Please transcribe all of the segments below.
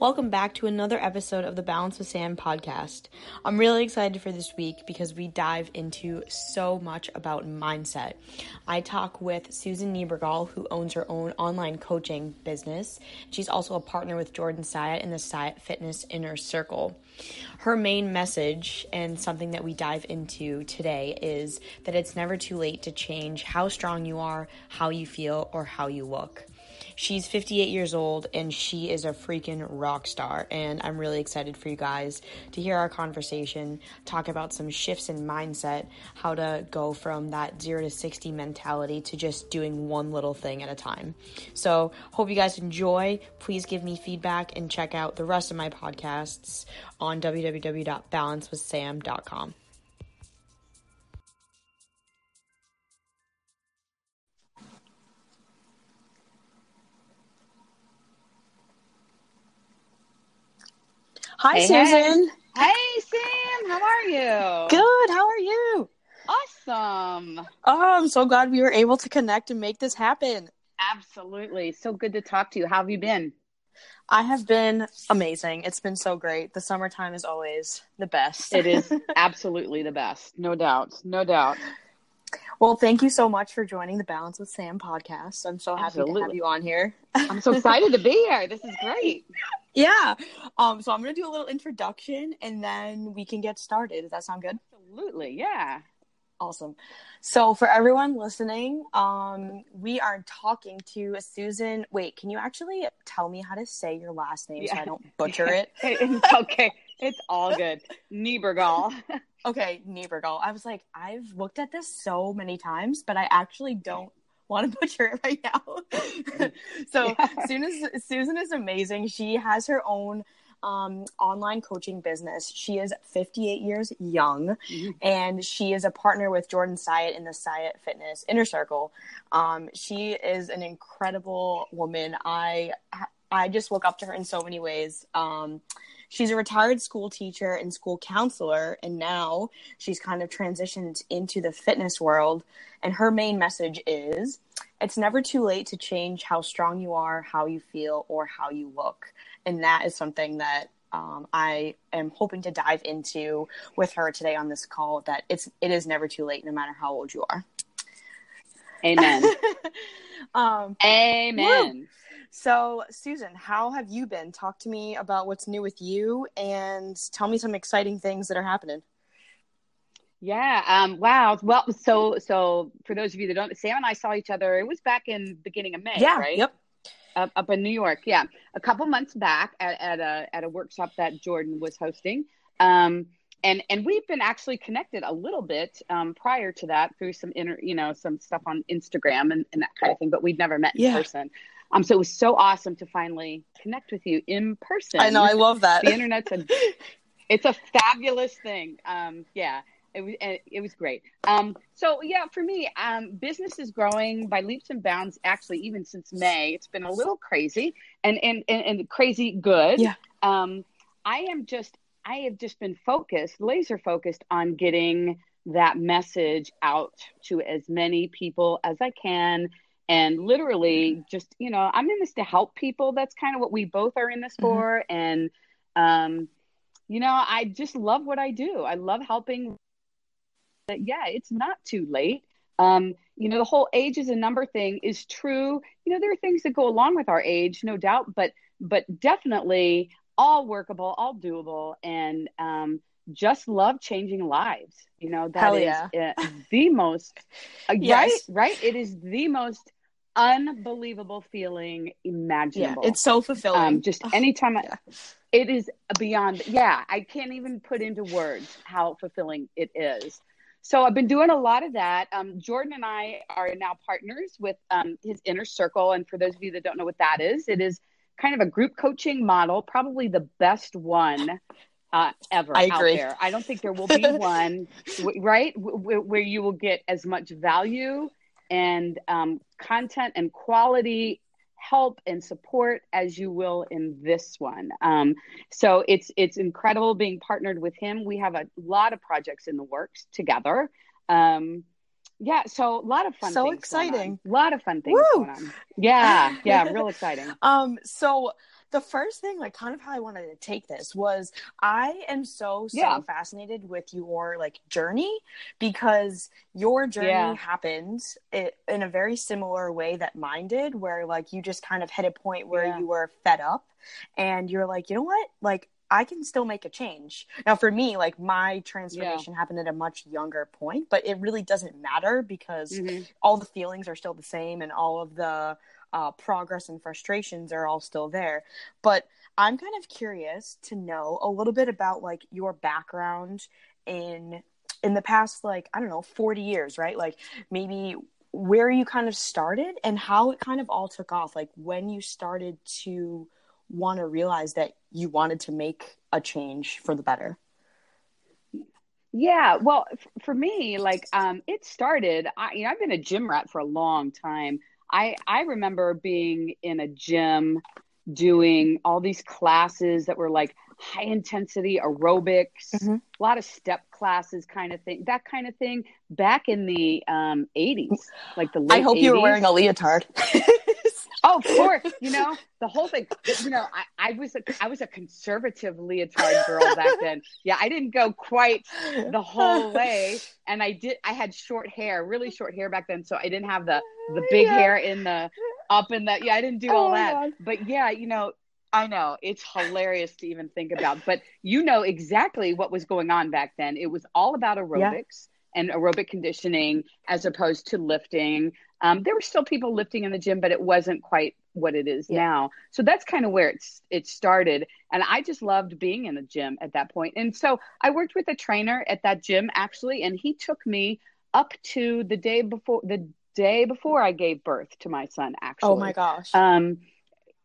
Welcome back to another episode of the Balance with Sam podcast. I'm really excited for this week because we dive into so much about mindset. I talk with Susan Niebergall, who owns her own online coaching business. She's also a partner with Jordan Syatt in the Syatt Fitness Inner Circle. Her main message and something that we dive into today is that it's never too late to change how strong you are, how you feel, or how you look. She's 58 years old and she is a freaking rock star. And I'm really excited for you guys to hear our conversation, talk about some shifts in mindset, how to go from that 0 to 60 mentality to just doing one little thing at a time. So, hope you guys enjoy. Please give me feedback and check out the rest of my podcasts on www.balancewithsam.com. Hi, Hey, Susan. Hey Sam, how are you? Good. How are you? Awesome. Oh, I'm so glad we were able to connect and make this happen. Absolutely. So good to talk to you. How have you been? I have been amazing. It's been so great. The summertime is always the best. It is absolutely the best. No doubt. No doubt. well, thank you so much for joining the Balance with Sam podcast. I'm so happy to have you on here. I'm so excited to be here. This is great. Yeah. Um, so I'm gonna do a little introduction and then we can get started. Does that sound good? Absolutely. Yeah. Awesome. So for everyone listening, um, we are talking to Susan. Wait, can you actually tell me how to say your last name so I don't butcher it? It's okay. It's all good. Niebergall. Okay, Niebergall. I was like, I've looked at this so many times, but I actually don't want to butcher it right now. so Yeah. Susan is, Susan is amazing. She has her own um, online coaching business. She is 58 years young, Mhm. and she is a partner with Jordan Syatt in the Syatt Fitness Inner Circle. Um, she is an incredible woman. I I just look up to her in so many ways. Um, she's a retired school teacher and school counselor, and now she's kind of transitioned into the fitness world. And her main message is it's never too late to change how strong you are, how you feel, or how you look. And that is something that um, I am hoping to dive into with her today on this call. That it's it is never too late, no matter how old you are. Amen. um, Amen. So, Susan, how have you been? Talk to me about what's new with you, and tell me some exciting things that are happening. Yeah. Um, wow. Well, so so for those of you that don't, Sam and I saw each other. It was back in beginning of May, Yeah. right? Yep. up, up in New York. Yeah, a couple months back at, at a at a workshop that Jordan was hosting. Um, and and we've been actually connected a little bit um, prior to that through some inner you know, some stuff on Instagram and, and that kind of thing. But we'd never met in Yeah. person. Um, so it was so awesome to finally connect with you in person. I know. I love that. the internet's a it's a fabulous thing. Um, yeah, it was it was great. Um, so yeah, for me, um, business is growing by leaps and bounds. Actually, even since May, it's been a little crazy and and and, and crazy good. Yeah. Um, I am just I have just been focused, laser focused on getting that message out to as many people as I can. And literally, just you know, I'm in this to help people. That's kind of what we both are in this Mhm. for. And um, you know, I just love what I do. I love helping. That yeah, it's not too late. Um, you know, the whole age is a number thing is true. You know, there are things that go along with our age, no doubt, but but definitely all workable, all doable, and um, just love changing lives. You know, that is yeah. uh, the most uh, Yes. right, right. It is the most unbelievable feeling Yeah, imaginable it's so fulfilling. um, just anytime I, yeah. it is beyond yeah i can't even put into words how fulfilling it is so i've been doing a lot of that um, jordan and i are now partners with um, his inner circle and for those of you that don't know what that is it is kind of a group coaching model probably the best one uh, ever I out there i don't think there will be one right w- where you will get as much value and um, content and quality help and support as you will in this one. Um, so it's it's incredible being partnered with him. We have a lot of projects in the works together. Um, yeah, so a lot of fun. So exciting. A lot of fun things Woo! going on. Yeah, yeah, real exciting. Um, so the first thing, like kind of how I wanted to take this was I am so so Yeah. fascinated with your like journey because your journey Yeah. happened in a very similar way that mine did, where like you just kind of hit a point where Yeah. you were fed up, and you're like, you know what, like. I can still make a change. Now, for me, like my transformation happened at a much younger point, but it really doesn't matter because Mhm. all the feelings are still the same and all of the uh, progress and frustrations are all still there but i'm kind of curious to know a little bit about like your background in in the past like i don't know 40 years right like maybe where you kind of started and how it kind of all took off like when you started to want to realize that you wanted to make a change for the better Yeah, well, f- for me, like, um, it started. I, you know, I've been a gym rat for a long time. I I remember being in a gym doing all these classes that were like high intensity aerobics, Mhm. a lot of step classes, kind of thing, that kind of thing. Back in the um, '80s, like the late i hope you were wearing a leotard Oh, of course. You know, the whole thing. You know, I, I was a I was a conservative leotard girl back then. Yeah, I didn't go quite the whole way, and I did. I had short hair, really short hair back then, so I didn't have the the big Yeah. hair in the up in the. Yeah, I didn't do Oh all my that. God. But yeah, you know, I know it's hilarious to even think about. But you know exactly what was going on back then. It was all about aerobics. And aerobic conditioning as opposed to lifting. Um, there were still people lifting in the gym, but it wasn't quite what it is Yeah. now. So that's kind of where it's it started. And I just loved being in the gym at that point. And so I worked with a trainer at that gym actually, and he took me up to the day before the day before I gave birth to my son. Actually, oh my gosh um,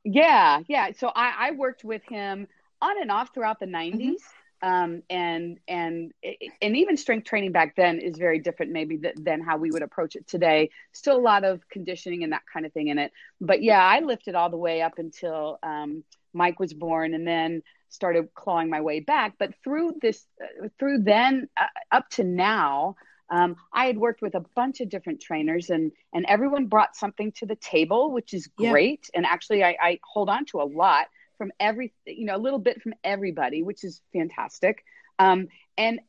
yeah, yeah. So I, I worked with him on and off throughout the 90s. Mm-hmm. Um, and and and even strength training back then is very different maybe th- than how we would approach it today. Still a lot of conditioning and that kind of thing in it. But yeah, I lifted all the way up until um, Mike was born, and then started clawing my way back. But through this, uh, through then uh, up to now, um, I had worked with a bunch of different trainers, and and everyone brought something to the table, which is Yeah. great. And actually, I, I hold on to a lot from every, you know, a little bit from everybody, which is fantastic. Um, and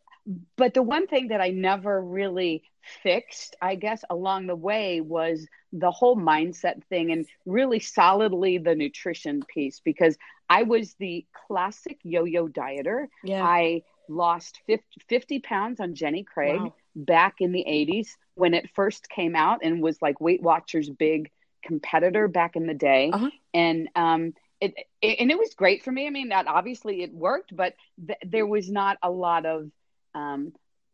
but the one thing that I never really fixed, I guess, along the way was the whole mindset thing, and really solidly the nutrition piece, because I was the classic yo-yo dieter. yeah I lost 50, 50 pounds on Jenny Craig Wow. back in the 80s when it first came out and was like Weight Watchers' big competitor back in the day. Uh-huh. And um, it, it and it was great for me. I mean, that obviously it worked, but th- there was not a lot of um,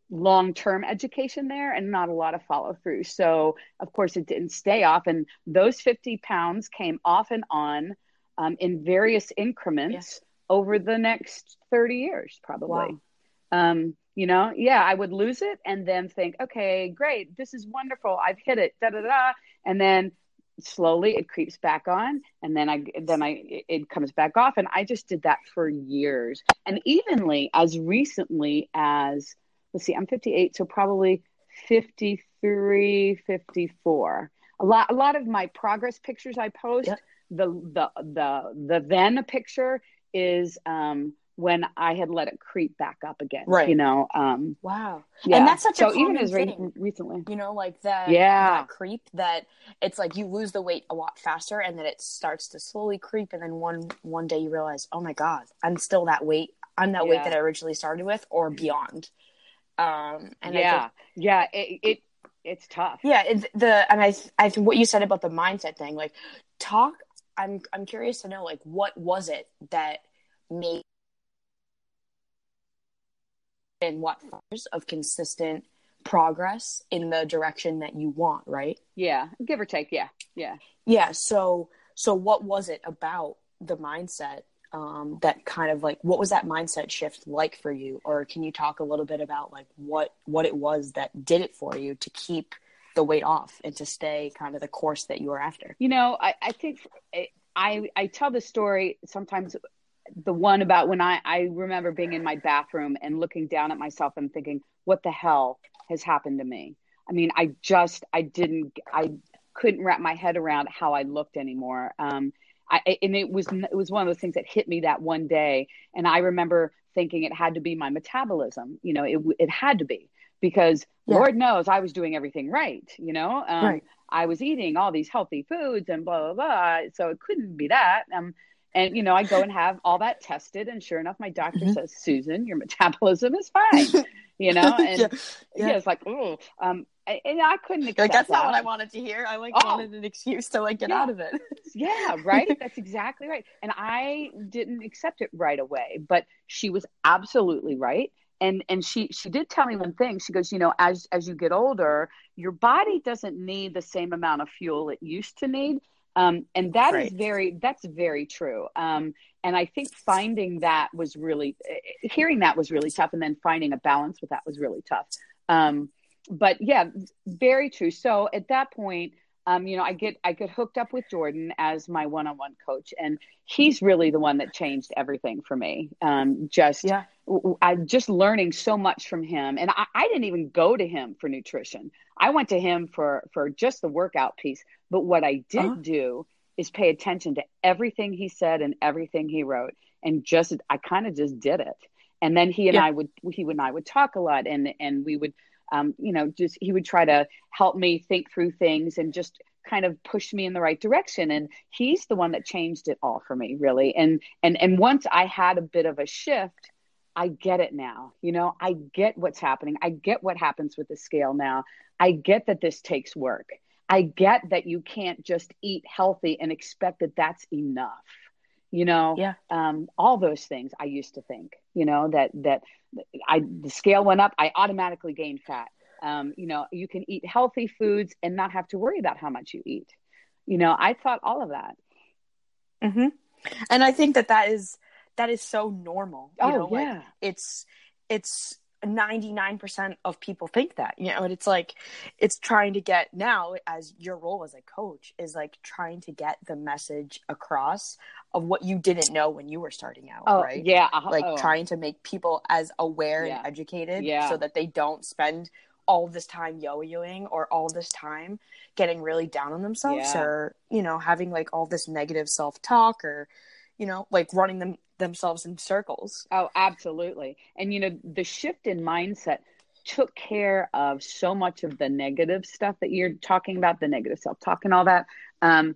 long term education there and not a lot of follow through. So of course it didn't stay off, and those 50 pounds came off and on um, in various increments over the next 30 years, probably. Wow. Um, you know, yeah, I would lose it and then think, okay, great, this is wonderful, I've hit it, da da da, and then slowly it creeps back on, and then I then I it- comes back off, and I just did that for years, and evenly as recently as let's see, I'm 58, so probably 53, 54. A lot, a lot of my progress pictures I post, Yeah. the the the the then picture is um when I had let it creep back up again. Right. You know. Um wow yeah. And that's such a so even as re- recently. you know like that Yeah. that creep that it's like you lose the weight a lot faster and then it starts to slowly creep and then one one day you realize oh my god i'm still that weight i'm that weight that i originally started with or beyond um and I yeah. think, yeah. It, it it's tough. yeah it's the and i i think what you said about the mindset thing like talk i'm i'm curious to know like what was it that made and what years of consistent progress in the direction that you want right Yeah. Give or take. Yeah. Yeah. yeah so so what was it about the mindset um that kind of like what was that mindset shift like for you or can you talk a little bit about like what what it was that did it for you to keep the weight off and to stay kind of the course that you were after You know, I, I think I I tell the story sometimes the one about when I, I remember being in my bathroom and looking down at myself and thinking, what the hell has happened to me? I mean, I just I didn't I couldn't wrap my head around how I looked anymore. Um, I, and it was it was one of those things that hit me that one day, and I remember thinking it had to be my metabolism. You know, it it had to be because yeah. Lord knows I was doing everything right. You know, um, right. I was eating all these healthy foods and blah blah blah. So it couldn't be that. Um, and you know, I go and have all that tested, and sure enough, my doctor mm-hmm. says, "Susan, your metabolism is fine." you know, and yeah, yeah. yeah it's like, oh, um, and I couldn't accept like that's that. not what I wanted to hear. I like oh. wanted an excuse to like get yeah. out of it. yeah, right. That's exactly right. And I didn't accept it right away, but she was absolutely right. And and she she did tell me one thing. She goes, you know, as as you get older, your body doesn't need the same amount of fuel it used to need. Um, and that right. is very that's very true. Um, and I think finding that was really hearing that was really tough, and then finding a balance with that was really tough. Um, but yeah, very true. So at that point, um, you know, I get I get hooked up with Jordan as my one-on-one coach, and he's really the one that changed everything for me. Um, just yeah, I just learning so much from him, and I, I didn't even go to him for nutrition. I went to him for for just the workout piece. But what I did uh-huh. do is pay attention to everything he said and everything he wrote, and just I kind of just did it. And then he and yeah. I would he and I would talk a lot, and and we would, um, you know, just he would try to help me think through things and just kind of push me in the right direction and he's the one that changed it all for me really and and and once i had a bit of a shift I get it now. You know, I get what's happening. I get what happens with the scale now. I get that this takes work. I get that you can't just eat healthy and expect that that's enough. You know, yeah. Um, all those things I used to think. You know that that I the scale went up. I automatically gained fat. Um, you know, you can eat healthy foods and not have to worry about how much you eat. You know, I thought all of that. Mm-hmm. And I think that that is that is so normal. You oh know, yeah, like, it's it's 99% of people think that you know and it's like it's trying to get now as your role as a coach is like trying to get the message across of what you didn't know when you were starting out oh, right yeah uh, like oh. trying to make people as aware yeah. and educated yeah. so that they don't spend all this time yo-yoing or all this time getting really down on themselves yeah. or you know having like all this negative self-talk or you know, like running them themselves in circles. Oh, absolutely. And you know, the shift in mindset took care of so much of the negative stuff that you're talking about, the negative self-talk and all that. Um,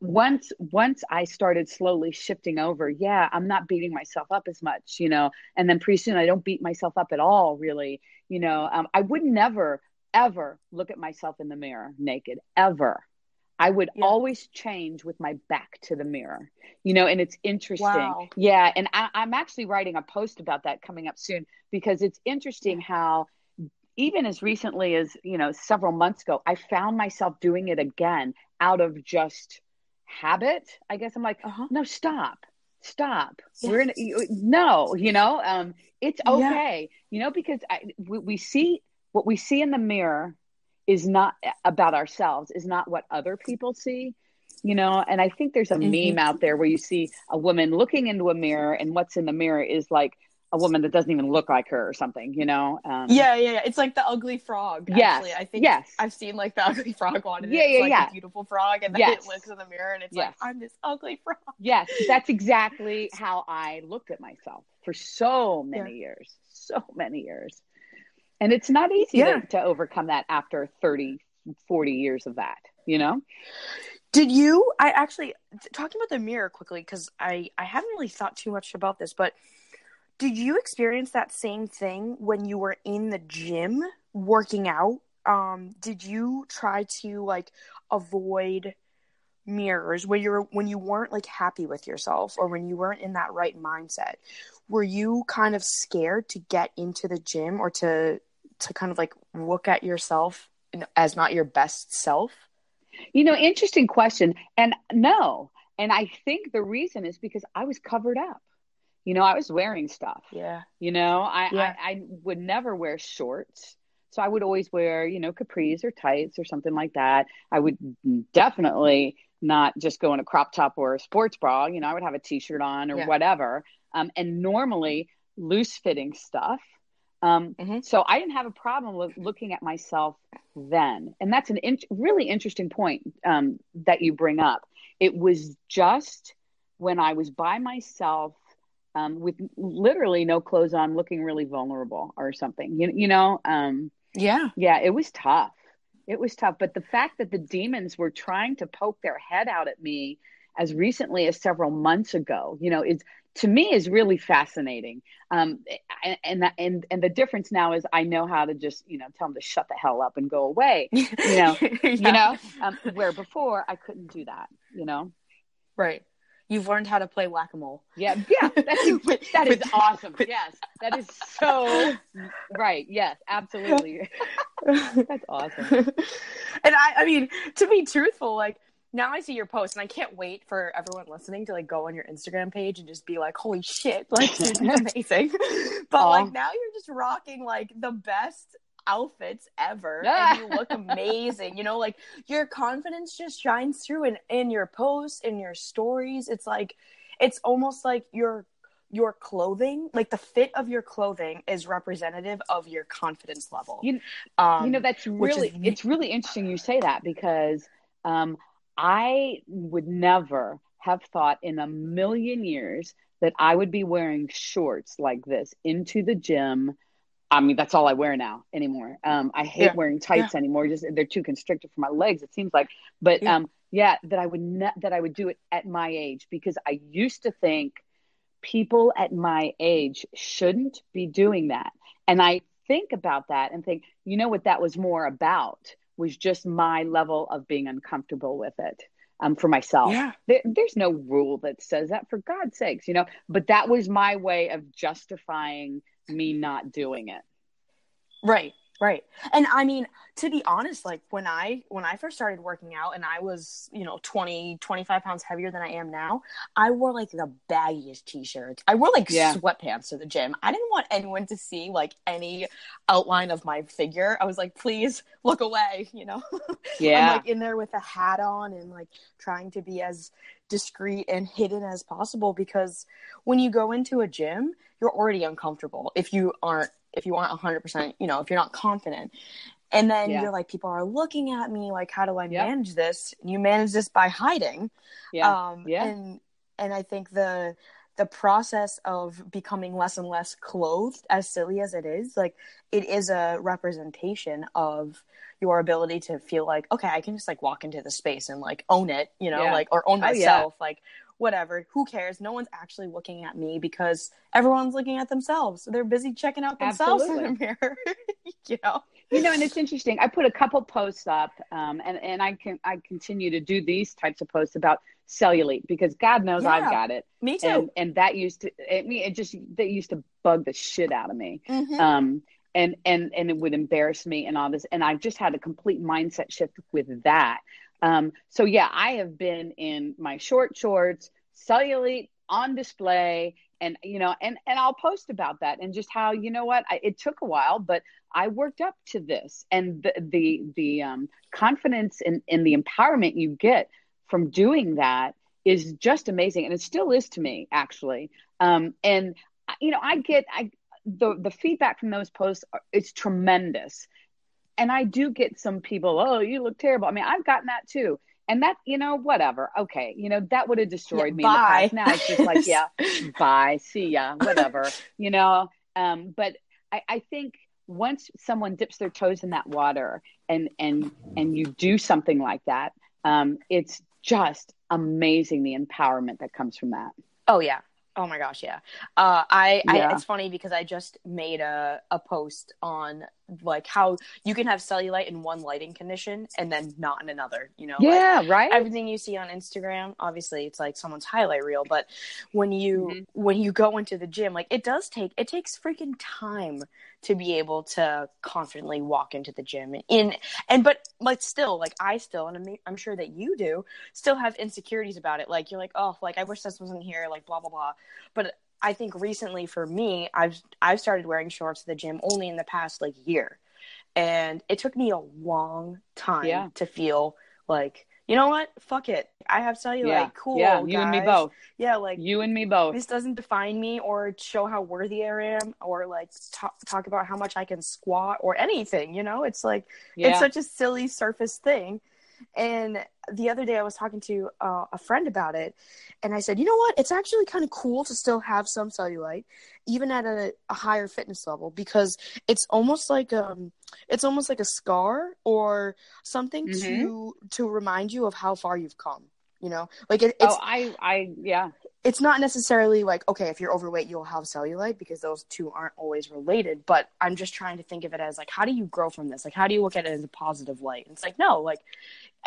once once I started slowly shifting over, yeah, I'm not beating myself up as much, you know, and then pretty soon I don't beat myself up at all, really, you know. Um, I would never ever look at myself in the mirror naked ever I would yeah. always change with my back to the mirror, you know, and it's interesting. Wow. Yeah. And I, am actually writing a post about that coming up soon because it's interesting how even as recently as, you know, several months ago, I found myself doing it again out of just habit. I guess I'm like, uh-huh. no, stop, stop. Yes. We're in, no, you know, um, it's okay, yeah. you know, because I, we, we see what we see in the mirror is not about ourselves is not what other people see you know? And i think there's a mm-hmm. meme out there where you see a woman looking into a mirror and what's in the mirror is like a woman that doesn't even look like her or something you know? Um, yeah, yeah yeah. It's like the ugly frog yes i think yes. I've seen like the ugly frog one yeah yeah like yeah. beautiful frog and then yes. it looks in the mirror and it's yes. like i'm this ugly frog. Yes that's exactly how i looked at myself for so many yeah. years so many years and it's not easy yeah. to, to overcome that after 30 40 years of that you know? Did you i actually talking about the mirror quickly because i i haven't really thought too much about this but did you experience that same thing when you were in the gym working out? Um did you try to like avoid mirrors when you're when you weren't like happy with yourself or when you weren't in that right mindset? Were you kind of scared to get into the gym or to to kind of like look at yourself as not your best self? You know, interesting question. And no. And I think the reason is because I was covered up. You know, I was wearing stuff. Yeah. You know, I, yeah. I, I would never wear shorts. So I would always wear, you know, capris or tights or something like that. I would definitely not just go in a crop top or a sports bra. You know, I would have a t shirt on or yeah. whatever. Um, and normally loose fitting stuff um, mm-hmm. So I didn't have a problem with looking at myself then, and that's an in- really interesting point um, that you bring up. it was just when I was by myself um, with literally no clothes on, looking really vulnerable or something. You, you know, um, yeah, yeah, it was tough. It was tough. But the fact that the demons were trying to poke their head out at me as recently as several months ago, you know, is to me is really fascinating. Um, and, and, and, the difference now is I know how to just, you know, tell them to shut the hell up and go away, you know, yeah. you know, um, where before I couldn't do that, you know? Right. You've learned how to play whack a mole. Yeah, yeah, that's, that is awesome. Yes, that is so right. Yes, absolutely. that's awesome. And I, I mean, to be truthful, like now I see your post, and I can't wait for everyone listening to like go on your Instagram page and just be like, "Holy shit!" Like, it's amazing. but Aww. like now you're just rocking like the best outfits ever and you look amazing you know like your confidence just shines through in in your posts in your stories it's like it's almost like your your clothing like the fit of your clothing is representative of your confidence level you, um, you know that's really is, it's really interesting you say that because um, i would never have thought in a million years that i would be wearing shorts like this into the gym I mean, that's all I wear now anymore. Um, I hate yeah. wearing tights yeah. anymore. Just they're too constricted for my legs. It seems like, but yeah. um, yeah, that I would ne- that I would do it at my age because I used to think people at my age shouldn't be doing that, and I think about that and think, you know, what that was more about was just my level of being uncomfortable with it. Um, for myself, yeah. There, there's no rule that says that, for God's sakes, you know. But that was my way of justifying me not doing it. Right, right. And I mean, to be honest, like when I when I first started working out and I was, you know, 20, 25 pounds heavier than I am now, I wore like the baggiest t-shirts. I wore like yeah. sweatpants to the gym. I didn't want anyone to see like any outline of my figure. I was like, please look away, you know. Yeah. I'm like in there with a hat on and like trying to be as discreet and hidden as possible because when you go into a gym, you're already uncomfortable if you aren't if you aren't 100% you know if you're not confident and then yeah. you're like people are looking at me like how do i yep. manage this and you manage this by hiding yeah um yeah and and i think the the process of becoming less and less clothed as silly as it is like it is a representation of your ability to feel like okay i can just like walk into the space and like own it you know yeah. like or own myself oh, yeah. like whatever who cares? No one's actually looking at me because everyone's looking at themselves. They're busy checking out themselves Absolutely. in the mirror you know? You know and it's interesting. I put a couple posts up um, and and i can i continue to do these types of posts about cellulite because god knows yeah, i've got it. Me too. And, and that used to it, it just that used to bug the shit out of me. Mm-hmm. um and and and it would embarrass me and all this. And i've just had a complete mindset shift with that um, so yeah, I have been in my short shorts, cellulite on display, and you know, and and I'll post about that and just how you know what I, it took a while, but I worked up to this, and the the the um, confidence and and the empowerment you get from doing that is just amazing, and it still is to me actually. Um, and you know, I get I the the feedback from those posts is tremendous and I do get some people, oh, you look terrible. I mean, I've gotten that too. And that, you know, whatever. Okay. You know, that would have destroyed yeah, me bye. Now it's just like, yeah, bye. See ya. Whatever. you know? Um, but I, I think once someone dips their toes in that water and and and you do something like that, um, it's just amazing the empowerment that comes from that. Oh yeah. Oh my gosh, yeah. Uh, I, yeah. I, it's funny because I just made a, a post on like how you can have cellulite in one lighting condition and then not in another. You know, yeah, like right. Everything you see on Instagram, obviously, it's like someone's highlight reel. But when you mm-hmm. when you go into the gym, like it does take it takes freaking time to be able to confidently walk into the gym and in and but like still like I still and I'm, I'm sure that you do still have insecurities about it like you're like oh like I wish this wasn't here like blah blah blah but I think recently for me I've I've started wearing shorts to the gym only in the past like year and it took me a long time yeah. to feel like you know what? Fuck it. I have cellulite. Yeah. Cool. Yeah, you guys. and me both. Yeah, like you and me both. This doesn't define me or show how worthy I am or like talk, talk about how much I can squat or anything, you know? It's like yeah. it's such a silly surface thing. And the other day I was talking to uh, a friend about it, and I said, you know what? It's actually kind of cool to still have some cellulite, even at a, a higher fitness level, because it's almost like um, it's almost like a scar or something Mhm. to to remind you of how far you've come. You know, like it, it's oh, I, I, yeah, it's not necessarily like okay if you're overweight you'll have cellulite because those two aren't always related but i'm just trying to think of it as like how do you grow from this like how do you look at it as a positive light and it's like no like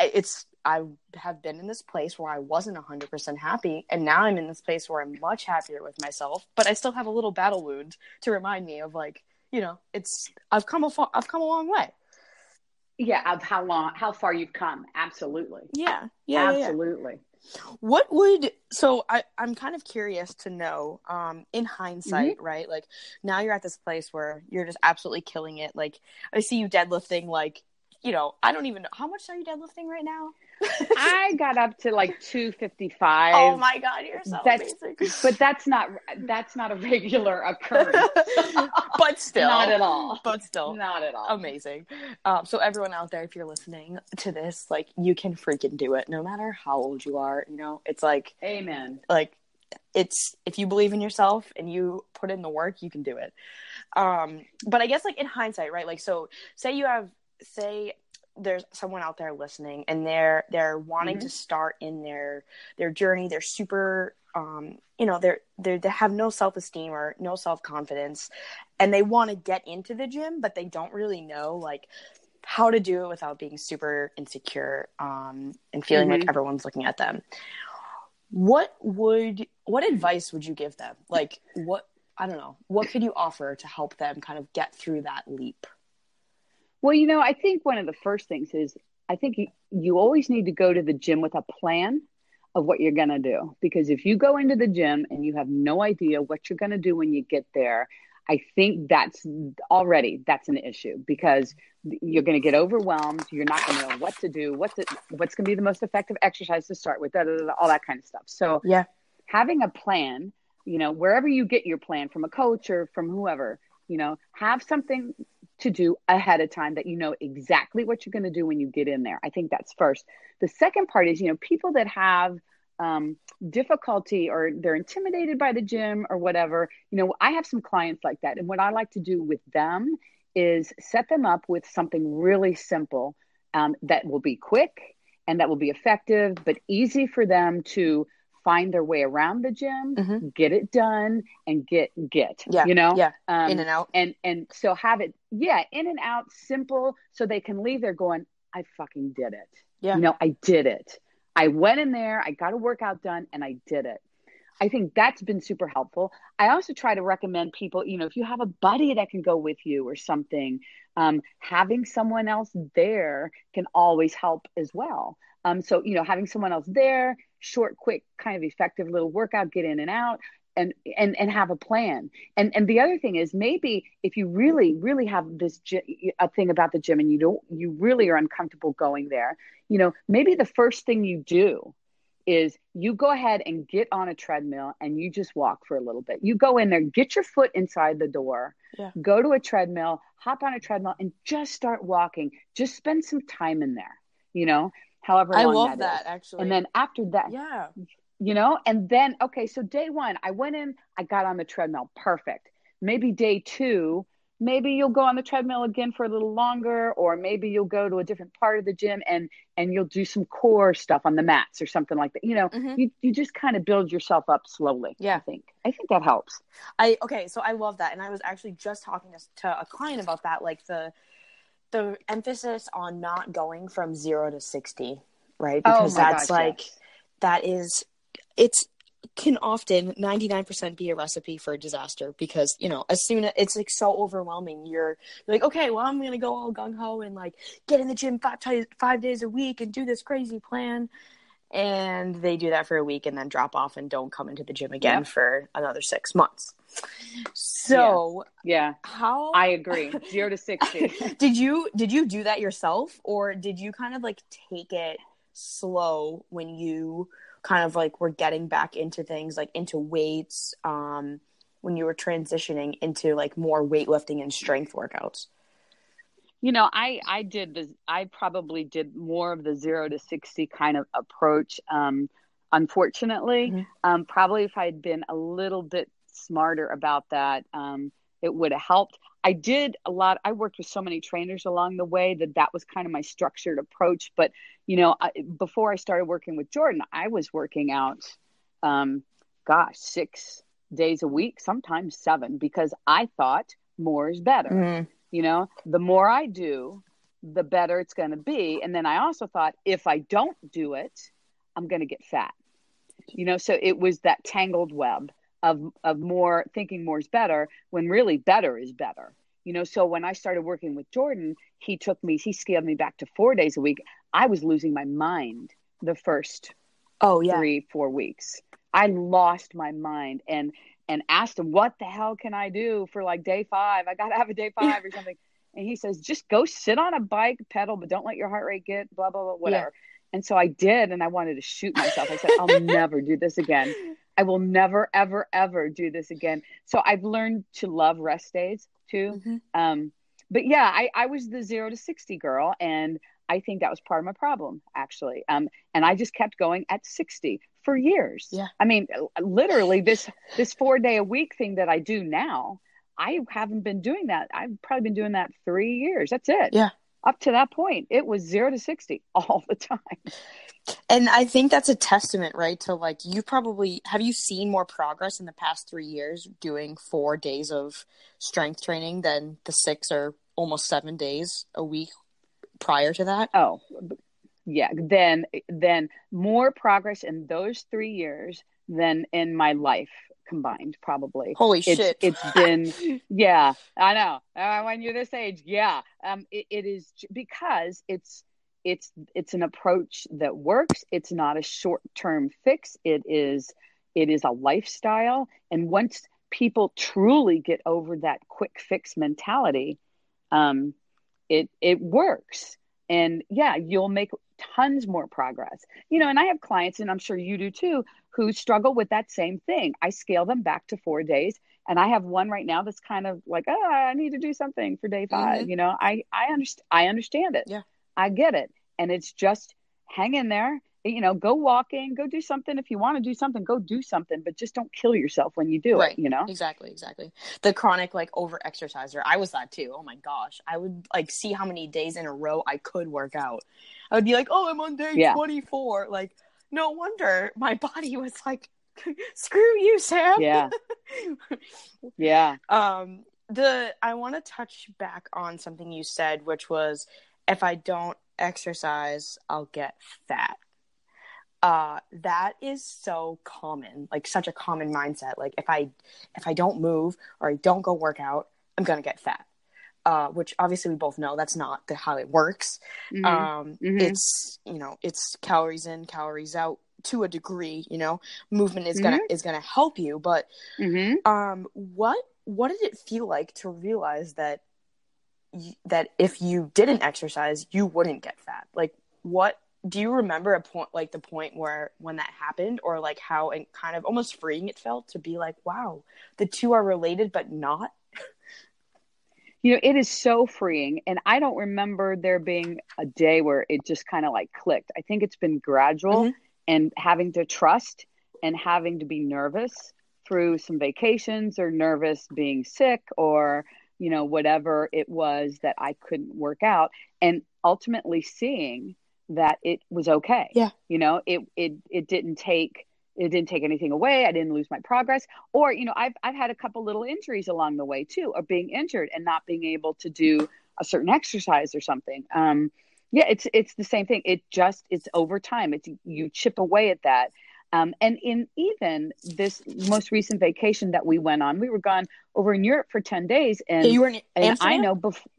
it's i have been in this place where i wasn't 100% happy and now i'm in this place where i'm much happier with myself but i still have a little battle wound to remind me of like you know it's i've come a fa- i've come a long way yeah. Of how long, how far you've come. Absolutely, yeah yeah, yeah, yeah. absolutely. what would so I, i'm kind of curious to know um in hindsight right like now you're at this place where you're just absolutely killing it like i see you deadlifting like you know i don't even know how much are you deadlifting right now I got up to like two fifty five. oh my god you're so That's- amazing but that's not that's not a regular occurrence. but still not at all. but still Not at all. amazing um so everyone out there if you're listening to this like you can freaking do it no matter how old you are you know it's like Amen. like it's if you believe in yourself and you put in the work you can do it um but i guess like in hindsight right like so say you have say there's someone out there listening and they're they're wanting Mhm. to start in their their journey they're super um you know they're, they're they have no self-esteem or no self-confidence and they want to get into the gym but they don't really know like how to do it without being super insecure um and feeling like Mhm. everyone's looking at them what would what advice would you give them like what i don't know what could you offer to help them kind of get through that leap Well, you know, I think one of the first things is I think you, you always need to go to the gym with a plan of what you're going to do. Because if you go into the gym and you have no idea what you're going to do when you get there, I think that's already that's an issue because you're going to get overwhelmed. You're not going to know what to do, what's it, what's going to be the most effective exercise to start with, da, da, da, da, all that kind of stuff. So yeah having a plan, you know, wherever you get your plan from a coach or from whoever, you know, have something to do ahead of time that you know exactly what you're going to do when you get in there. I think that's first. The second part is, you know, people that have um, difficulty or they're intimidated by the gym or whatever, you know, I have some clients like that. And what I like to do with them is set them up with something really simple um, that will be quick and that will be effective, but easy for them to find their way around the gym, Mhm. get it done, and get get. Yeah, you know, yeah. um, in and out and and so have it, yeah, in and out, simple, so they can leave there going, I fucking did it. Yeah. you know, I did it. I went in there, I got a workout done, and I did it. I think that's been super helpful. I also try to recommend people, you know, if you have a buddy that can go with you or something, um, having someone else there can always help as well. Um, so, you know, having someone else there, short, quick, kind of effective little workout, get in and out. And, and and have a plan and and the other thing is maybe if you really really have this a thing about the gym and you don't you really are uncomfortable going there you know maybe the first thing you do is you go ahead and get on a treadmill and you just walk for a little bit. You go in there, get your foot inside the door, Yeah. go to a treadmill, hop on a treadmill, and just start walking. Just spend some time in there, you know, however i love that actually And then after that, yeah you know, and then, okay, so day one, I went in, I got on the treadmill. Perfect. Maybe day two, maybe you'll go on the treadmill again for a little longer or maybe you'll go to a different part of the gym and and you'll do some core stuff on the mats or something like that you know Mhm. you, you just kind of build yourself up slowly Yeah. i think i think that helps I okay, so I love that, and I was actually just talking to, to a client about that, like the the emphasis on not going from zero to sixty, right? Oh Because my that's gosh, like yes. that is it's can often 99% be a recipe for a disaster because you know as soon as it's like so overwhelming you're, you're like okay well i'm gonna go all gung-ho and like get in the gym five, times five days a week and do this crazy plan and they do that for a week and then drop off and don't come into the gym again Yep. for another six months so yeah. how i agree. Zero to 60 did you did you do that yourself or did you kind of like take it slow when you kind of like were getting back into things like into weights um when you were transitioning into like more weightlifting and strength workouts? You know, I I did the I probably did more of the zero to sixty kind of approach. Um, unfortunately, mm-hmm. um, probably if I'd been a little bit smarter about that, um, it would have helped. I did a lot. I worked with so many trainers along the way that that was kind of my structured approach. But you know, I, before I started working with Jordan, I was working out, um, gosh, six days a week, sometimes seven, because I thought more is better. Mm. You know, the more I do, the better it's going to be. And then I also thought if I don't do it, I'm going to get fat. You know, so it was that tangled web of of more thinking more is better when really better is better. You know, so when I started working with Jordan, he took me, he scaled me back to four days a week. I was losing my mind the first oh yeah three four weeks. I lost my mind and and asked him, What the hell can I do for like day five? I got to have a day five or something. And he says, Just go sit on a bike, pedal, but don't let your heart rate get blah, blah, blah, whatever. Yeah. And so I did. And I wanted to shoot myself. I said, I'll never do this again. I will never, ever, ever do this again. So I've learned to love rest days too. Mm-hmm. Um, but yeah, I, I was the zero to 60 girl. And I think that was part of my problem, actually. Um, and I just kept going at 60 for years. Yeah. I mean, literally this this four day a week thing that I do now, I haven't been doing that. I've probably been doing that three years. That's it. Yeah. Up to that point, it was zero to sixty all the time. And I think that's a testament, right? To like you probably have you seen more progress in the past three years doing four days of strength training than the six or almost seven days a week prior to that? Oh, yeah then then more progress in those three years than in my life combined probably holy it's, shit it's been yeah i know uh, when you're this age yeah um it, it is because it's it's it's an approach that works it's not a short term fix it is it is a lifestyle and once people truly get over that quick fix mentality um it it works and yeah you'll make tons more progress. You know, and I have clients, and I'm sure you do too, who struggle with that same thing. I scale them back to four days. And I have one right now that's kind of like, oh, I need to do something for day 5 mm-hmm. You know, I I understand I understand it. Yeah. I get it. And it's just hang in there you know, go walking, go do something. If you want to do something, go do something, but just don't kill yourself when you do right. it, you know? Exactly, exactly. The chronic like over exerciser. I was that too. Oh my gosh. I would like see how many days in a row I could work out. I would be like, oh, I'm on day yeah. 24. Like, no wonder my body was like, screw you, Sam. Yeah. yeah. Um, the, I want to touch back on something you said, which was if I don't exercise, I'll get fat uh that is so common like such a common mindset like if i if i don't move or i don't go work out i'm gonna get fat uh which obviously we both know that's not the, how it works mm-hmm. um mm-hmm. it's you know it's calories in calories out to a degree you know movement is gonna mm-hmm. is gonna help you but mm-hmm. um what what did it feel like to realize that that if you didn't exercise you wouldn't get fat. Like what do you remember a point like the point where when that happened or like how and kind of almost freeing it felt to be like wow the two are related but not you know it is so freeing and i don't remember there being a day where it just kind of like clicked. I think it's been gradual mm-hmm. and having to trust and having to be nervous through some vacations or nervous being sick or you know whatever it was that i couldn't work out and ultimately seeing that it was okay. Yeah. You know, it it it didn't take it didn't take anything away. I didn't lose my progress. Or, you know, I've I've had a couple little injuries along the way too, of being injured and not being able to do a certain exercise or something. Um, yeah, it's it's the same thing. It just it's over time. It's you chip away at that. Um, and in even this most recent vacation that we went on, we were gone over in Europe for ten days, and, you were in and I know before.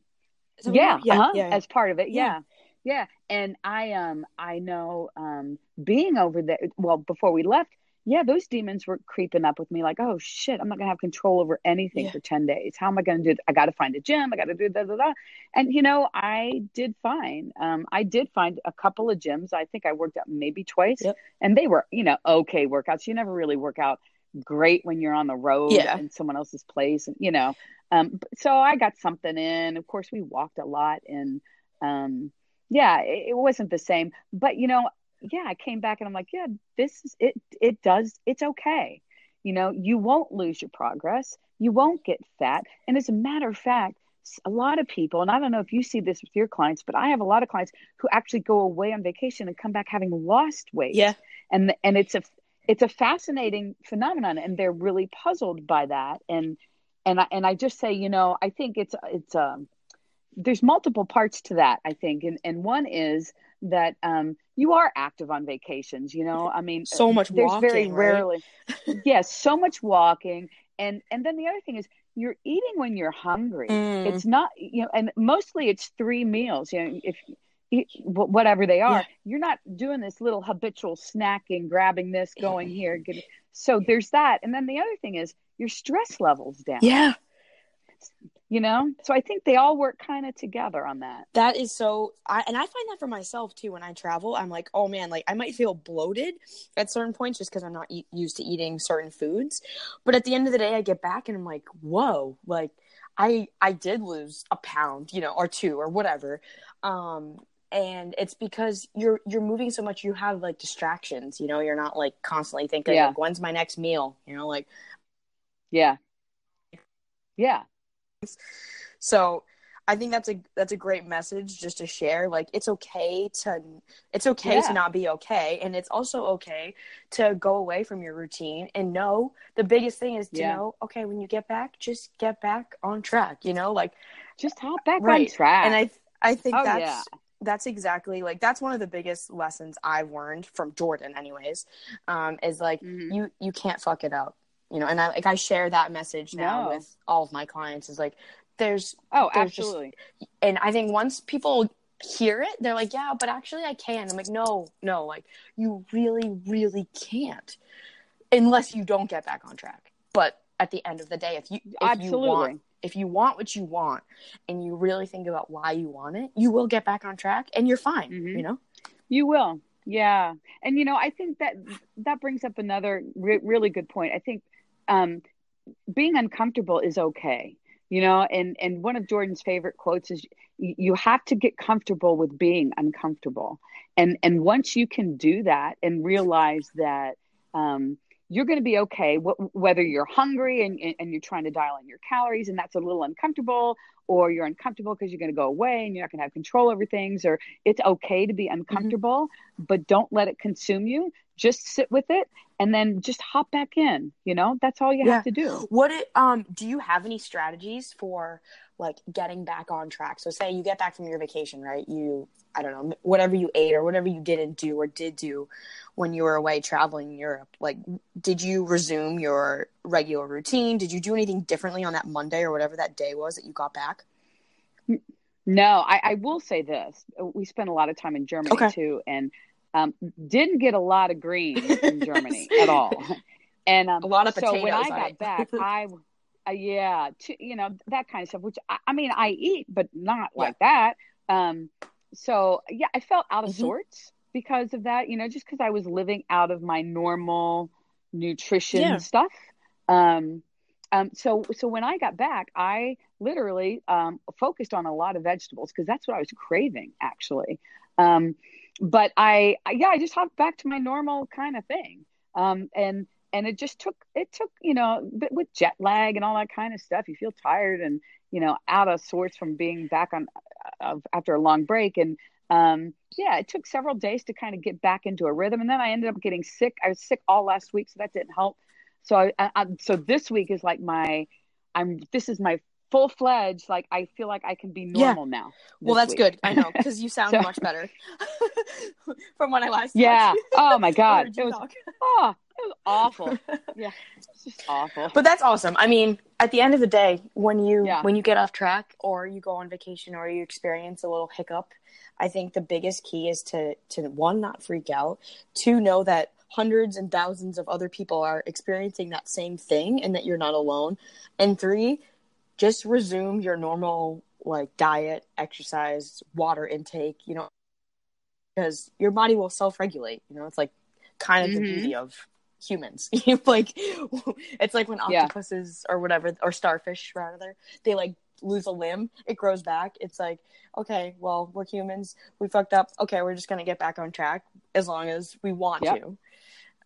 Yeah, yeah, uh-huh, yeah, as part of it. Yeah. yeah. Yeah, and I um I know um being over there well before we left, yeah, those demons were creeping up with me like, oh shit, I'm not gonna have control over anything yeah. for 10 days. How am I gonna do it? I gotta find a gym, I gotta do da da da. And you know, I did fine. Um, I did find a couple of gyms. I think I worked out maybe twice, yep. and they were, you know, okay workouts. You never really work out great when you're on the road Yeah. in someone else's place, and you know. Um, so I got something in. Of course, we walked a lot, and um, yeah, it, it wasn't the same. But you know, yeah, I came back and I'm like, yeah, this is it. It does. It's okay. You know, you won't lose your progress. You won't get fat. And as a matter of fact, a lot of people, and I don't know if you see this with your clients, but I have a lot of clients who actually go away on vacation and come back having lost weight Yeah. and and it's a it's a fascinating phenomenon and they're really puzzled by that and and I, and I just say you know I think it's it's um there's multiple parts to that I think and and one is that um you are active on vacations you know I mean So much there's very walking, right? rarely yes so much walking and and then the other thing is you're eating when you're hungry Mm. it's not you know and mostly it's three meals you know if whatever they are Yeah. you're not doing this little habitual snacking grabbing this going here getting, so there's that and then the other thing is your stress levels down Yeah. You know so i think they all work kind of together on that That is so I and I find that for myself too when I travel. I'm like, "Oh man, like I might feel bloated at certain points just cuz I'm not eat, used to eating certain foods." But at the end of the day, I get back and I'm like, "Whoa, like I I did lose a pound, you know, or two or whatever." Um and it's because you're you're moving so much you have like distractions you know you're not like constantly thinking Yeah. like when's my next meal you know like yeah yeah So I think that's a that's a great message just to share. Like it's okay to it's okay Yeah. to not be okay, and it's also okay to go away from your routine and know the biggest thing is to Yeah. know okay when you get back, just get back on track. You know, like just hop back Right. on track and I I think Oh, that's yeah. that's exactly like that's one of the biggest lessons I've learned from Jordan, anyways. Um, is like Mhm. you you can't fuck it up, you know. And I like I share that message now No. with all of my clients. Is like there's oh there's just- absolutely and I think once people hear it, they're like, yeah, but actually I can. I'm like, no, no, like you really, really can't unless you don't get back on track. But at the end of the day, if you if you Absolutely. want if you want what you want and you really think about why you want it, you will get back on track and you're fine. Mhm. You know? You will. Yeah. And you know, I think that that brings up another re- really good point. I think um being uncomfortable is okay. You know, and and one of Jordan's favorite quotes is you have to get comfortable with being uncomfortable. And and once you can do that and realize that um you're going to be okay wh- whether you're hungry and, and you're trying to dial in your calories and that's a little uncomfortable or you're uncomfortable because you're going to go away and you're not going to have control over things or it's okay to be uncomfortable but don't let it consume you. Just sit with it and then just hop back in you know? That's all you Yeah. have to do. What it, um do you have any strategies for like getting back on track? So say you get back from your vacation, right? You I don't know, whatever you ate or whatever you didn't do or did do when you were away traveling in Europe. Like did you resume your regular routine? Did you do anything differently on that Monday or whatever that day was that you got back? no I, I will say this we spent a lot of time in germany Okay. too and um, didn't get a lot of green in germany at all and um, A lot of potatoes. so when i got back i uh, yeah to, you know that kind of stuff which I, I mean i eat but not Yeah. like that um so yeah i felt out of Mhm. sorts because of that you know just because i was living out of my normal nutrition Yeah. stuff um um so so when i got back i literally um focused on a lot of vegetables because that's what i was craving actually um but I, I yeah i just hopped back to my normal kind of thing um and and it just took it took you know but with jet lag and all that kind of stuff you feel tired and you know out of sorts from being back on uh, after a long break and um yeah it took several days to kind of get back into a rhythm and then i ended up getting sick i was sick all last week so that didn't help so i, I I- so this week is like my i'm this is my full fledged like i feel like i can be Yeah. normal now Well, that's week. good. I know because you sound So- much better from when I last. yeah oh my god it was talk. oh was awful yeah it's just awful But that's awesome. I mean, at the end of the day, when you Yeah. when you get off track or you go on vacation or you experience a little hiccup, I think the biggest key is to to one not freak out, two know that hundreds and thousands of other people are experiencing that same thing and that you're not alone, and three, just resume your normal like diet, exercise, water intake, you know, because your body will self-regulate, you know, it's like kind of the Mhm. beauty of humans. like it's like when octopuses yeah. or whatever or starfish rather, they like lose a limb, it grows back. It's like, okay, well, we're humans. We fucked up. Okay, we're just going to get back on track as long as we want yep. to.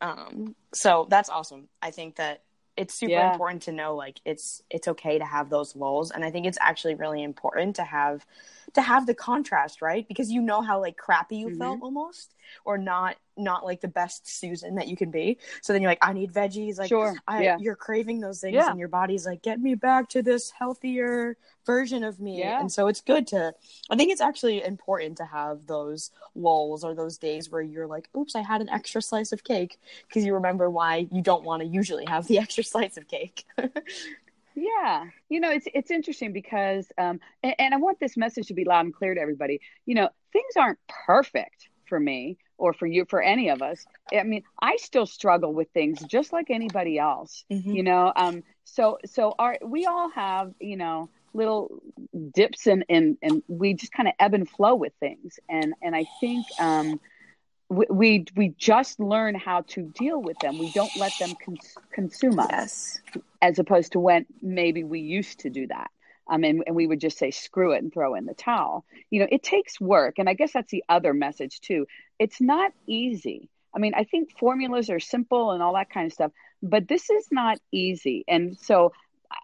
Um so that's awesome. I think that it's super yeah. important to know like it's it's okay to have those lulls and i think it's actually really important to have to have the contrast right because you know how like crappy you mm-hmm. felt almost or not not like the best Susan that you can be. So then you're like, I need veggies. Like, sure. I, yeah. you're craving those things, yeah. and your body's like, get me back to this healthier version of me. Yeah. And so it's good to. I think it's actually important to have those lulls or those days where you're like, oops, I had an extra slice of cake because you remember why you don't want to usually have the extra slice of cake. Yeah, you know it's it's interesting because um, and, and, I want this message to be loud and clear to everybody. You know, things aren't perfect for me or for you for any of us i mean i still struggle with things just like anybody else mm-hmm. you know um so so our we all have you know little dips and and and we just kind of ebb and flow with things. And and i think um we, we we just learn how to deal with them. We don't let them cons- consume us yes. as opposed to when maybe we used to do that. Um, and, and we would just say screw it and throw in the towel. You know it takes work and i guess that's the other message too it's not easy. I mean i think formulas are simple and all that kind of stuff but this is not easy. And so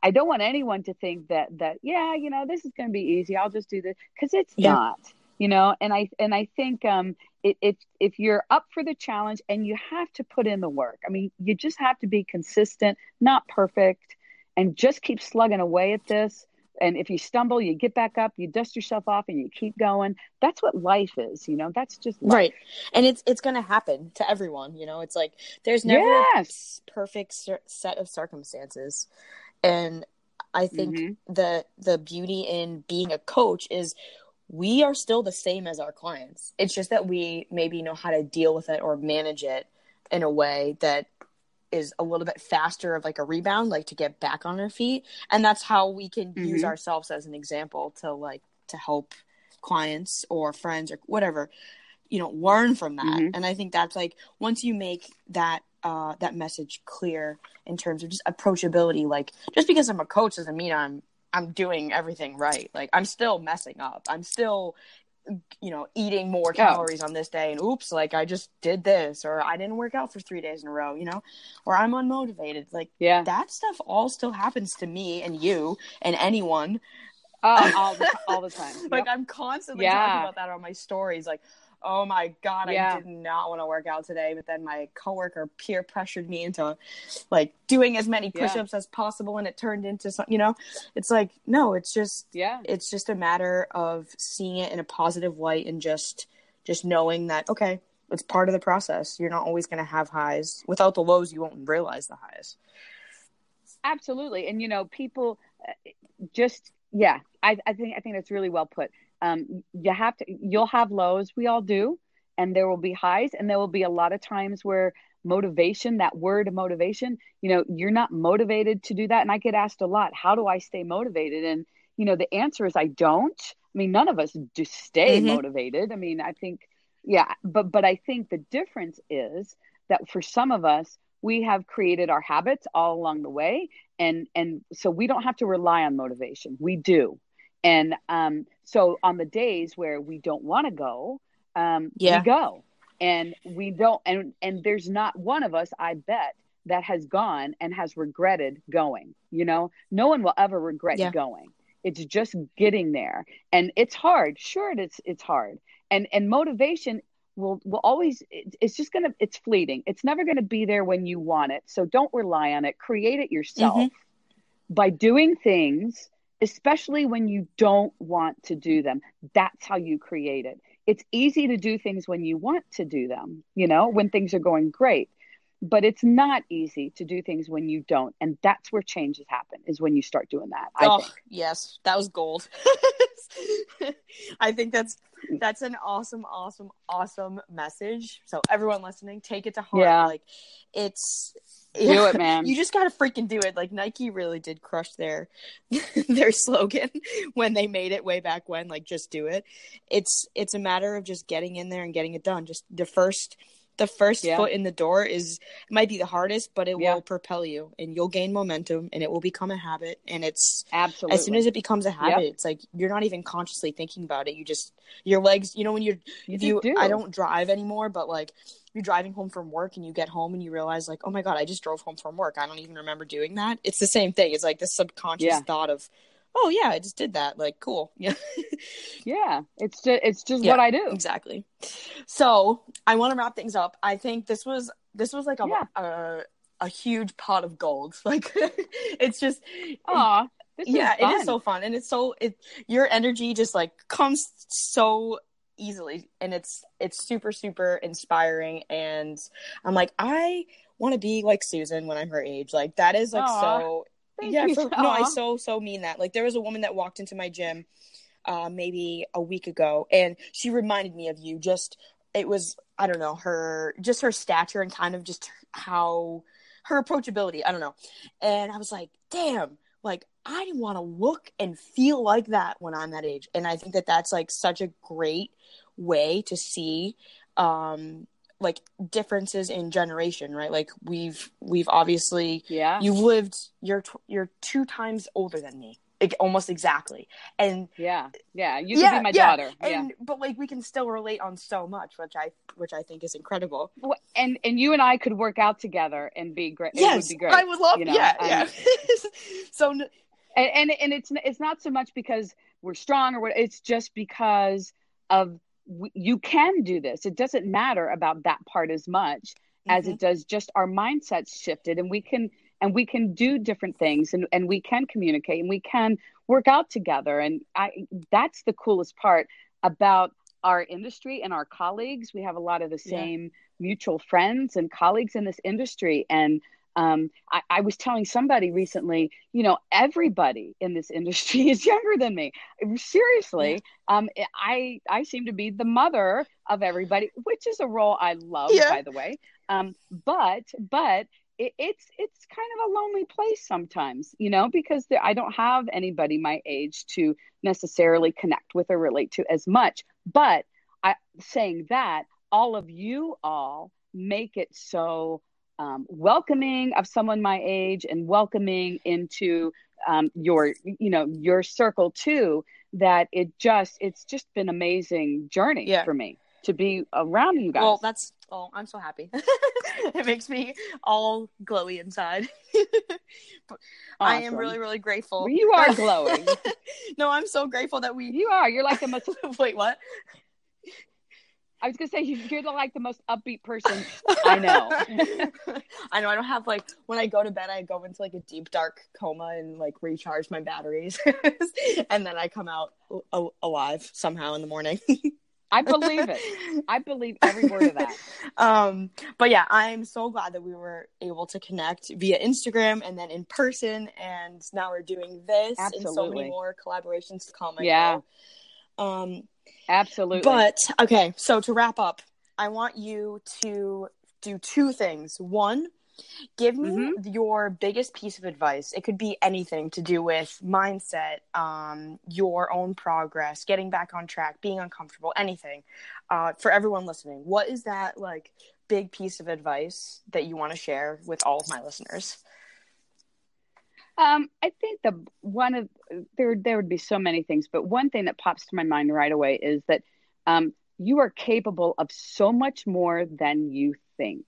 i don't want anyone to think that that yeah you know this is going to be easy. I'll just do this because it's yeah. not you know? And i and i think um it, it, if you're up for the challenge and you have to put in the work i mean you just have to be consistent not perfect and just keep slugging away at this and if you stumble you get back up you dust yourself off and you keep going that's what life is you know that's just life. right and it's it's going to happen to everyone you know it's like there's never yes. a perfect set of circumstances and i think mm-hmm. the the beauty in being a coach is we are still the same as our clients it's just that we maybe know how to deal with it or manage it in a way that is a little bit faster of like a rebound, like to get back on our feet. And that's how we can mm-hmm. use ourselves as an example to like to help clients or friends or whatever, you know, learn from that. Mm-hmm. And I think that's like once you make that uh that message clear in terms of just approachability, like just because I'm a coach doesn't mean I'm I'm doing everything right. Like I'm still messing up. I'm still you know, eating more calories on this day and oops, like I just did this or I didn't work out for 3 days in a row, you know, or I'm unmotivated. Like yeah. that stuff all still happens to me and you and anyone. Uh, all the all the time. like I'm constantly yeah. talking about that on my stories like oh my god, yeah. I did not want to work out today, but then my coworker peer pressured me into like doing as many push-ups yeah. as possible and it turned into something. you know, it's like no, it's just yeah. It's just a matter of seeing it in a positive light and just just knowing that okay, it's part of the process. You're not always going to have highs. Without the lows, you won't realize the highs. Absolutely. And you know, people uh, just yeah, I, I think I think that's really well put um, you have to you'll have lows we all do and there will be highs and there will be a lot of times where motivation that word motivation you know you're not motivated to do that and i get asked a lot how do i stay motivated? And you know the answer is i don't. I mean none of us do stay mm-hmm. motivated. I mean i think yeah but but i think the difference is that for some of us we have created our habits all along the way and and so we don't have to rely on motivation. We do. And um, so on the days where we don't want to go, um, yeah. we go. And we don't, and, and there's not one of us, I bet, that has gone and has regretted going. You know, no one will ever regret yeah. going. It's just getting there. And it's hard. Sure, it's, it's hard. And, and motivation will will always it's just gonna it's fleeting it's never gonna be there when you want it so don't rely on it create it yourself mm-hmm. by doing things especially when you don't want to do them. That's how you create it. It's easy to do things when you want to do them, you know, when things are going great. But it's not easy to do things when you don't. And that's where changes happen, is when you start doing that. I oh, think. yes, that was gold. I think that's that's an awesome, awesome, awesome message. So everyone listening, take it to heart. Yeah. Like it's do it, man. You just gotta freaking do it. Like Nike really did crush their their slogan when they made it way back when. Like just do it. It's it's a matter of just getting in there and getting it done. Just the first the first Yeah. foot in the door is might be the hardest, but it Yeah. will propel you and you'll gain momentum and it will become a habit. And it's Absolutely. as soon as it becomes a habit, it's like you're not even consciously thinking about it. You just your legs, you know, when you're you if you do. I don't drive anymore, but like you're driving home from work and you get home and you realize like, oh my god, I just drove home from work. I don't even remember doing that. It's the same thing. It's like this subconscious Yeah. thought of, oh yeah, I just did that. Like cool. Yeah. Yeah, it's just it's just Yeah. what I do. exactly. So I want to wrap things up. I think this was this was like a Yeah. a, a huge pot of gold. Like it's just Aw, yeah, is it is so fun, and it's so it your energy just like comes so easily, and it's it's super super inspiring, and I'm like I want to be like Susan when I'm her age. Like that is like Aw, so Thank yeah. you. For, no, I so so mean that. Like there was a woman that walked into my gym, uh, maybe a week ago, and she reminded me of you. Just it was I don't know her just her stature and kind of just how her approachability. I don't know, and I was like, damn, like I want to look and feel like that when I'm that age, and I think that that's like such a great way to see um like differences in generation right like we've we've obviously Yeah. you've lived you're tw- you're two times older than me like, almost exactly and yeah. Yeah. You yeah, be my yeah, daughter. yeah. but like we can still relate on so much which i which i think is incredible Well, and and you and I could work out together and be great. it yes would be great. i would love you know, yeah um, yeah so and, and and it's it's not so much because we're strong or what it's just because of w- you can do this it doesn't matter about that part as much as Mhm. it does just our mindsets shifted and we can and we can do different things and, and we can communicate and we can work out together and i that's the coolest part about our industry and our colleagues we have a lot of the Yeah. same mutual friends and colleagues in this industry and um, I, I was telling somebody recently, you know, everybody in this industry is younger than me. Seriously, um, I I seem to be the mother of everybody, which is a role I love, Yeah. by the way. Um, but but it, it's it's kind of a lonely place sometimes, you know, because there, I don't have anybody my age to necessarily connect with or relate to as much. But I saying that, all of you all make it so um, welcoming of someone my age and welcoming into um, your you know your circle too that it just it's just been amazing journey Yeah. for me to be around you guys. well that's oh i'm so happy. It makes me all glowy inside. But i am really really grateful. You are glowing. No i'm so grateful that we you are. You're like the most wait what i was gonna say you- you're the, like the most upbeat person I know. I know. I don't have like when I go to bed, I go into like a deep dark coma and like recharge my batteries, and then I come out a- alive somehow in the morning. i believe it i believe every word of that um, but yeah, I'm so glad that we were able to connect via Instagram and then in person, and now we're doing this and so many more collaborations to come. I Yeah. know. Um, absolutely but okay, so to wrap up, I want you to do two things. One, give me Mm-hmm. your biggest piece of advice. It could be anything to do with mindset, um, your own progress, getting back on track, being uncomfortable, anything. Uh, for everyone listening, what is that like big piece of advice that you want to share with all of my listeners? Um, I think the one of there there would be so many things, but one thing that pops to my mind right away is that um, you are capable of so much more than you think,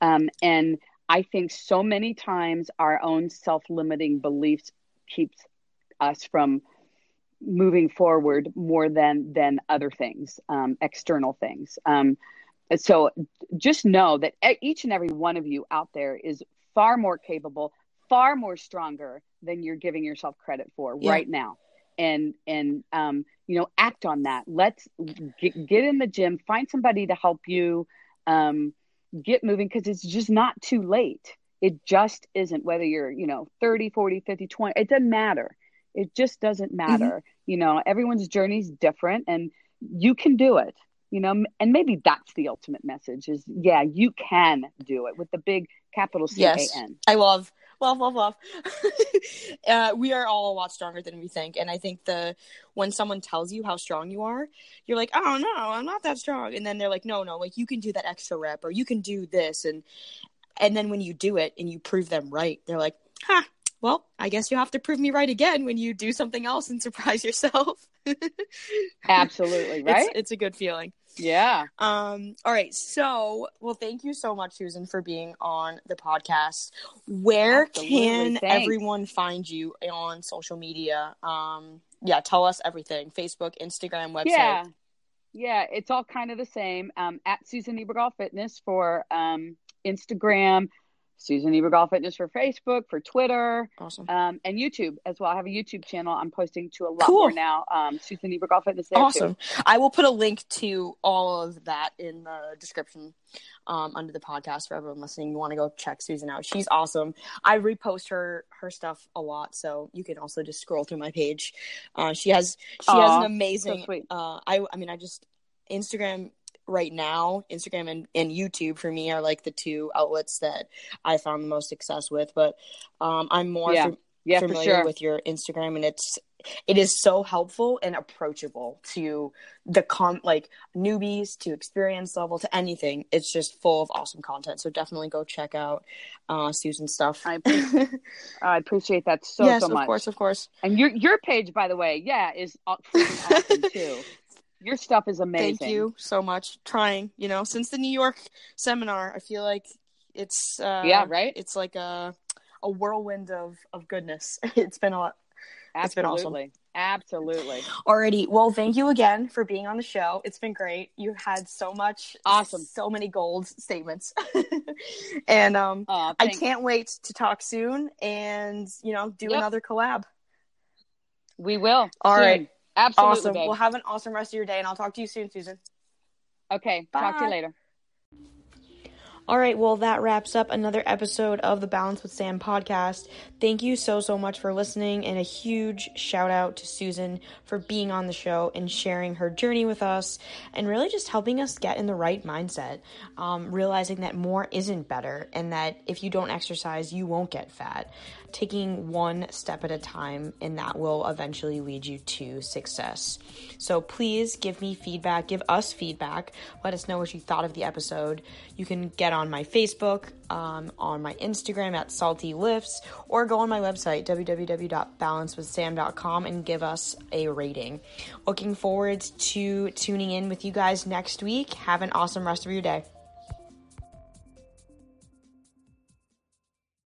um, and I think so many times our own self limiting beliefs keeps us from moving forward more than than other things, um, external things. Um, so just know that each and every one of you out there is far more capable far more stronger than you're giving yourself credit for Yeah. right now. And and um you know act on that. Let's get, get in the gym find somebody to help you um get moving because it's just not too late. It just isn't whether you're you know 30 40 50 20 it doesn't matter. It just doesn't matter. You know everyone's journey is different and you can do it you know and maybe that's the ultimate message is yeah you can do it with the big capital c a Yes. i love Fluff, fluff, fluff. uh, we are all a lot stronger than we think, and I think the when someone tells you how strong you are, you're like, oh no, I'm not that strong, and then they're like, no, no, like you can do that extra rep, or you can do this, and and then when you do it and you prove them right, they're like, huh, well, I guess you have to prove me right again when you do something else and surprise yourself. Absolutely, right? It's, it's, a good feeling. Yeah. Um, all right. So, well, thank you so much, Susan, for being on the podcast. Where Absolutely. can Thanks. everyone find you on social media? Um, yeah, tell us everything Facebook, Instagram, website. Yeah. Yeah, it's all kind of the same. Um, at Susan Niebergall Fitness for um, Instagram, Susan Niebergall Fitness for Facebook, for Twitter, awesome, um, and YouTube as well. I have a YouTube channel. I'm posting to a lot cool. more now. Um, Susan Niebergall Fitness. Awesome. Too. I will put a link to all of that in the description um, under the podcast for everyone listening. You want to go check Susan out? She's awesome. I repost her her stuff a lot, so you can also just scroll through my page. Uh, she has she Aww, has an amazing. So uh, I I mean I just Instagram right now instagram and, and youtube for me are like the two outlets that i found the most success with but um, i'm more yeah. yeah, familiar sure. with your instagram and it's it is so helpful and approachable to the com like newbies to experience level to anything. It's just full of awesome content so definitely go check out uh susan's stuff. I appreciate, I appreciate that so yes, so much of course of course. And your your page by the way yeah is awesome too your stuff is amazing. Thank you so much. Trying, you know, since the New York seminar, I feel like it's uh, yeah, right. It's like a a whirlwind of of goodness. It's been a lot. It's been awesome. Absolutely. Alrighty. Well, thank you again for being on the show. It's been great. You had so much awesome, so many gold statements. and um I can't wait to talk soon and you know, do yep. another collab. We will. All soon. right. Absolutely. Awesome. Babe. Well, have an awesome rest of your day, and I'll talk to you soon, Susan. Okay. Bye. Talk to you later. All right, well, that wraps up another episode of the Balance with Sam podcast. Thank you so, so much for listening, and a huge shout out to Susan for being on the show and sharing her journey with us and really just helping us get in the right mindset. Um, realizing that more isn't better, and that if you don't exercise, you won't get fat taking one step at a time, and that will eventually lead you to success. So please give me feedback, give us feedback. Let us know what you thought of the episode. You can get on my Facebook, um, on my Instagram at Salty Lifts, or go on my website, www.balancewithsam.com, and give us a rating. Looking forward to tuning in with you guys next week. Have an awesome rest of your day.